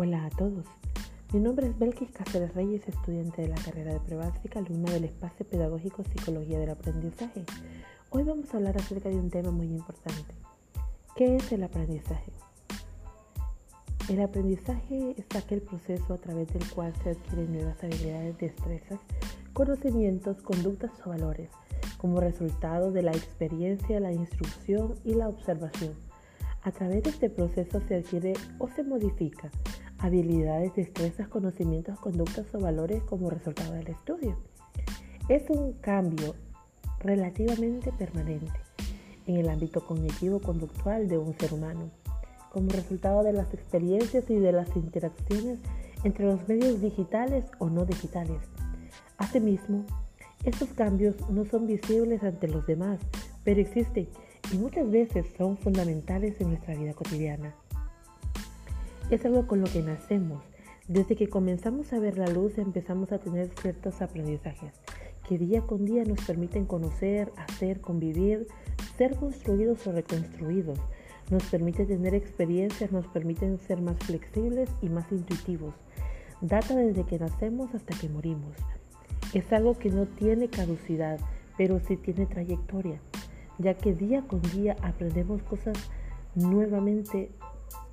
Hola a todos. Mi nombre es Belkis Cáceres Reyes, estudiante de la carrera de prebásica, alumna del espacio pedagógico Psicología del Aprendizaje. Hoy vamos a hablar acerca de un tema muy importante. ¿Qué es el aprendizaje? El aprendizaje es aquel proceso a través del cual se adquieren nuevas habilidades, destrezas, conocimientos, conductas o valores, como resultado de la experiencia, la instrucción y la observación. A través de este proceso se adquiere o se modifica habilidades, destrezas, conocimientos, conductas o valores como resultado del estudio. Es un cambio relativamente permanente en el ámbito cognitivo-conductual de un ser humano, como resultado de las experiencias y de las interacciones entre los medios digitales o no digitales. Asimismo, estos cambios no son visibles ante los demás, pero existen y muchas veces son fundamentales en nuestra vida cotidiana. Es algo con lo que nacemos. Desde que comenzamos a ver la luz empezamos a tener ciertos aprendizajes que día con día nos permiten conocer, hacer, convivir, ser construidos o reconstruidos. Nos permite tener experiencias, nos permiten ser más flexibles y más intuitivos. Data desde que nacemos hasta que morimos. Es algo que no tiene caducidad, pero sí tiene trayectoria, ya que día con día aprendemos cosas nuevamente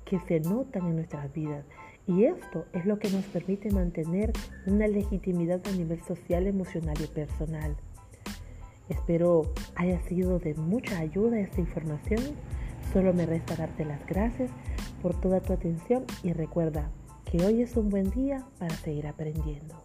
que se notan en nuestras vidas. Y esto es lo que nos permite mantener una legitimidad a nivel social, emocional y personal. Espero haya sido de mucha ayuda esta información. Solo me resta darte las gracias por toda tu atención y recuerda que hoy es un buen día para seguir aprendiendo.